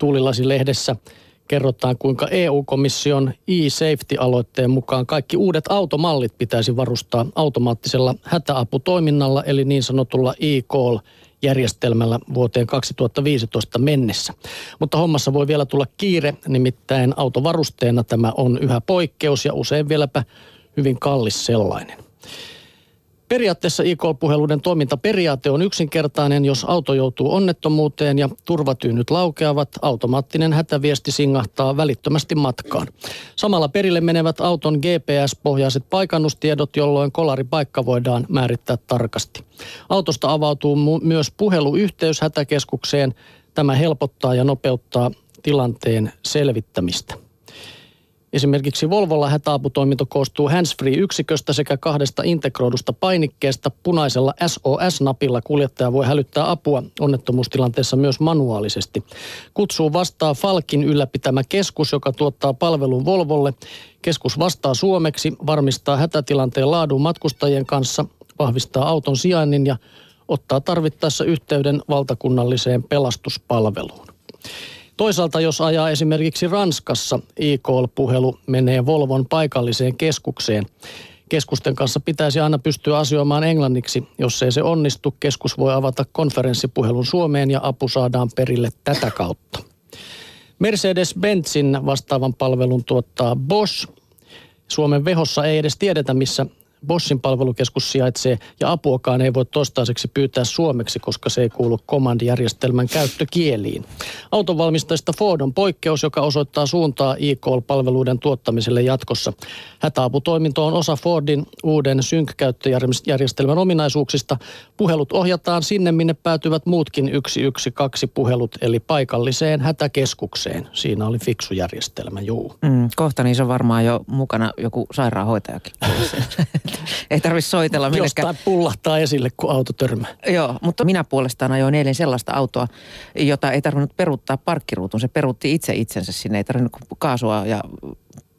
Tuulilasi-lehdessä kerrotaan, kuinka EU-komission e-safety-aloitteen mukaan kaikki uudet automallit pitäisi varustaa automaattisella hätäaputoiminnalla, eli niin sanotulla e-call järjestelmällä vuoteen 2015 mennessä. Mutta hommassa voi vielä tulla kiire, nimittäin autovarusteena tämä on yhä poikkeus ja usein vieläpä hyvin kallis sellainen. Periaatteessa IK-puheluiden toimintaperiaate on yksinkertainen. Jos auto joutuu onnettomuuteen ja turvatyynyt laukeavat, automaattinen hätäviesti singahtaa välittömästi matkaan. Samalla perille menevät auton GPS-pohjaiset paikannustiedot, jolloin kolaripaikka voidaan määrittää tarkasti. Autosta avautuu mu- myös puheluyhteys hätäkeskukseen. Tämä helpottaa ja nopeuttaa tilanteen selvittämistä. Esimerkiksi Volvolla hätäaputoiminto koostuu handsfree-yksiköstä sekä kahdesta integroidusta painikkeesta. Punaisella SOS-napilla kuljettaja voi hälyttää apua onnettomuustilanteessa myös manuaalisesti. Kutsuu vastaa Falkin ylläpitämä keskus, joka tuottaa palvelun Volvolle. Keskus vastaa suomeksi, varmistaa hätätilanteen laadun matkustajien kanssa, vahvistaa auton sijainnin ja ottaa tarvittaessa yhteyden valtakunnalliseen pelastuspalveluun. Toisaalta jos ajaa esimerkiksi Ranskassa, e-call-puhelu menee Volvon paikalliseen keskukseen. Keskusten kanssa pitäisi aina pystyä asioimaan englanniksi. Jos ei se onnistu, keskus voi avata konferenssipuhelun Suomeen ja apu saadaan perille tätä kautta. Mercedes-Benzin vastaavan palvelun tuottaa Bosch. Suomen vehossa ei edes tiedetä, missä Bossin palvelukeskus sijaitsee ja apuakaan ei voi toistaiseksi pyytää suomeksi, koska se ei kuulu Command-järjestelmän käyttökieliin. Autonvalmistajista Ford on poikkeus, joka osoittaa suuntaa e-call-palveluiden tuottamiselle jatkossa. Hätäaputoiminto on osa Fordin uuden sync-käyttöjärjestelmän ominaisuuksista. Puhelut ohjataan sinne, minne päätyvät muutkin 112 puhelut, eli paikalliseen hätäkeskukseen. Siinä oli fiksu järjestelmä, juu. Mm, kohta niin se on varmaan jo mukana joku sairaanhoitajakin. ei tarvitse soitella millekään. Jostain pullahtaa esille, kun auto törmää. Joo, mutta minä puolestaan ajoin eilen sellaista autoa, jota ei tarvinnut peruuttaa parkkiruutun. Se peruutti itse itsensä sinne, ei tarvinnut kaasua ja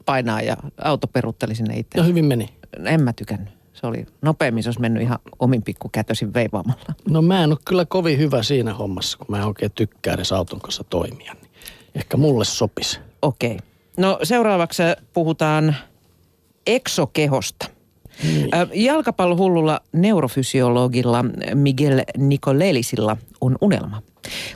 painaa ja auto peruutteli sinne itse. Ja hyvin meni. En mä tykännyt. Se oli nopeammin, se olisi mennyt ihan omin pikkukätösin veivaamalla. No mä en ole kyllä kovin hyvä siinä hommassa, kun mä en oikein tykkää edes auton kanssa toimia. Niin ehkä mulle sopisi. Okei. Okay. No seuraavaksi puhutaan eksokehosta. Niin. Jalkapallohullulla neurofysiologilla Miguel Nicolelisilla on unelma.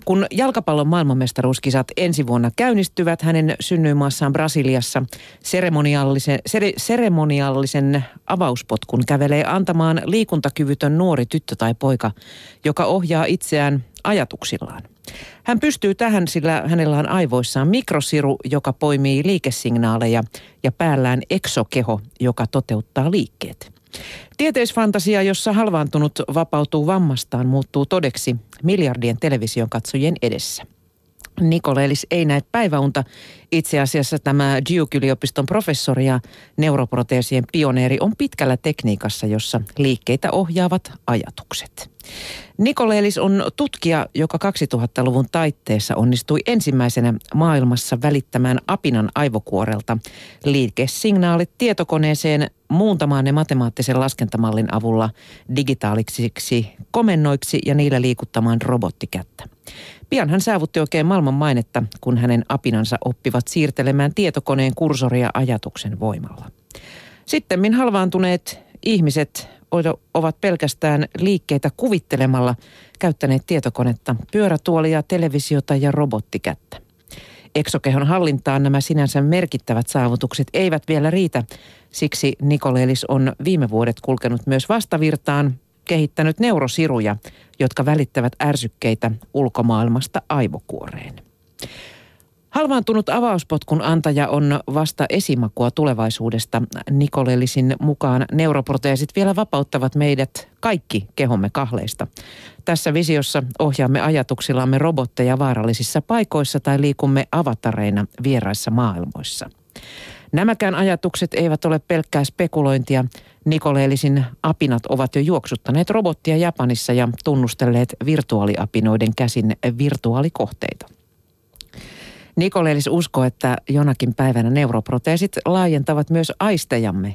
Kun jalkapallon maailmanmestaruuskisat ensi vuonna käynnistyvät hänen synnyinmaassaan Brasiliassa, seremoniallisen, sere, seremoniallisen avauspotkun kävelee antamaan liikuntakyvytön nuori tyttö tai poika, joka ohjaa itseään ajatuksillaan. Hän pystyy tähän, sillä hänellä on aivoissaan mikrosiru, joka poimii liikesignaaleja ja päällään eksokeho, joka toteuttaa liikkeet. Tieteisfantasia, jossa halvaantunut vapautuu vammastaan, muuttuu todeksi miljardien television katsojien edessä. Nikolelis ei näe päiväunta. Itse asiassa tämä Duke-yliopiston professori ja neuroproteesien pioneeri on pitkällä tekniikassa, jossa liikkeitä ohjaavat ajatukset. Nikolelis on tutkija, joka 2000-luvun taitteessa onnistui ensimmäisenä maailmassa välittämään apinan aivokuorelta liikesignaalit tietokoneeseen muuntamaan ne matemaattisen laskentamallin avulla digitaalisiksi komennoiksi ja niillä liikuttamaan robottikättä. Pian hän saavutti oikein maailman mainetta, kun hänen apinansa oppivat siirtelemään tietokoneen kursoria ajatuksen voimalla. Sitten halvaantuneet ihmiset ovat pelkästään liikkeitä kuvittelemalla käyttäneet tietokonetta, pyörätuolia, televisiota ja robottikättä. Eksokehon hallintaan nämä sinänsä merkittävät saavutukset eivät vielä riitä. Siksi Nikolelis on viime vuodet kulkenut myös vastavirtaan, kehittänyt neurosiruja, jotka välittävät ärsykkeitä ulkomaailmasta aivokuoreen. Halvaantunut avauspotkun antaja on vasta esimakua tulevaisuudesta. Nikolellisin mukaan neuroproteesit vielä vapauttavat meidät kaikki kehomme kahleista. Tässä visiossa ohjaamme ajatuksillamme robotteja vaarallisissa paikoissa tai liikumme avatareina vieraissa maailmoissa. Nämäkään ajatukset eivät ole pelkkää spekulointia. Nikoleellisin apinat ovat jo juoksuttaneet robottia Japanissa ja tunnustelleet virtuaaliapinoiden käsin virtuaalikohteita. Nikoleelis uskoo, että jonakin päivänä neuroproteesit laajentavat myös aistejamme.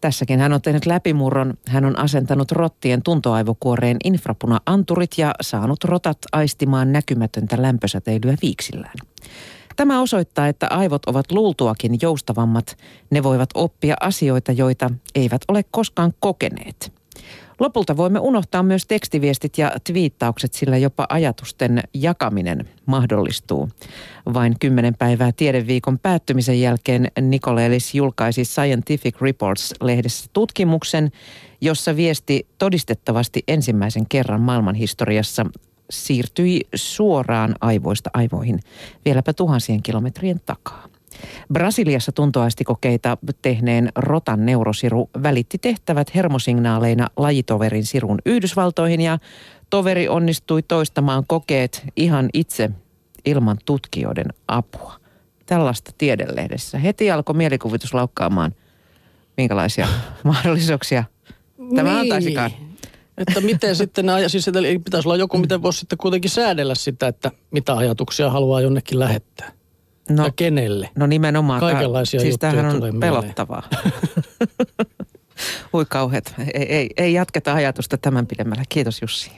Tässäkin hän on tehnyt läpimurron. Hän on asentanut rottien tuntoaivokuoreen infrapuna-anturit ja saanut rotat aistimaan näkymätöntä lämpösäteilyä viiksillään. Tämä osoittaa, että aivot ovat luultuakin joustavammat. Ne voivat oppia asioita, joita eivät ole koskaan kokeneet. Lopulta voimme unohtaa myös tekstiviestit ja twiittaukset, sillä jopa ajatusten jakaminen mahdollistuu. Vain kymmenen päivää tiedeviikon päättymisen jälkeen Nikolelis julkaisi Scientific Reports-lehdessä tutkimuksen, jossa viesti todistettavasti ensimmäisen kerran maailmanhistoriassa siirtyi suoraan aivoista aivoihin vieläpä tuhansien kilometrien takaa. Brasiliassa tuntoaistikokeita tehneen rotan neurosiru välitti tehtävät hermosignaaleina lajitoverin sirun Yhdysvaltoihin ja toveri onnistui toistamaan kokeet ihan itse ilman tutkijoiden apua. Tällaista tiedelehdessä. Heti alkoi mielikuvitus laukkaamaan, minkälaisia mahdollisuuksia tämä niin. antaisikaan. Että miten sitten, siis että pitäisi olla joku, miten voisi sitten kuitenkin säädellä sitä, että mitä ajatuksia haluaa jonnekin lähettää. No, ja kenelle? No nimenomaan. Kaikenlaisia siis juttuja on tulee pelottavaa. Hui kauheat. Ei, ei, ei jatketa ajatusta tämän pidemmällä. Kiitos Jussi.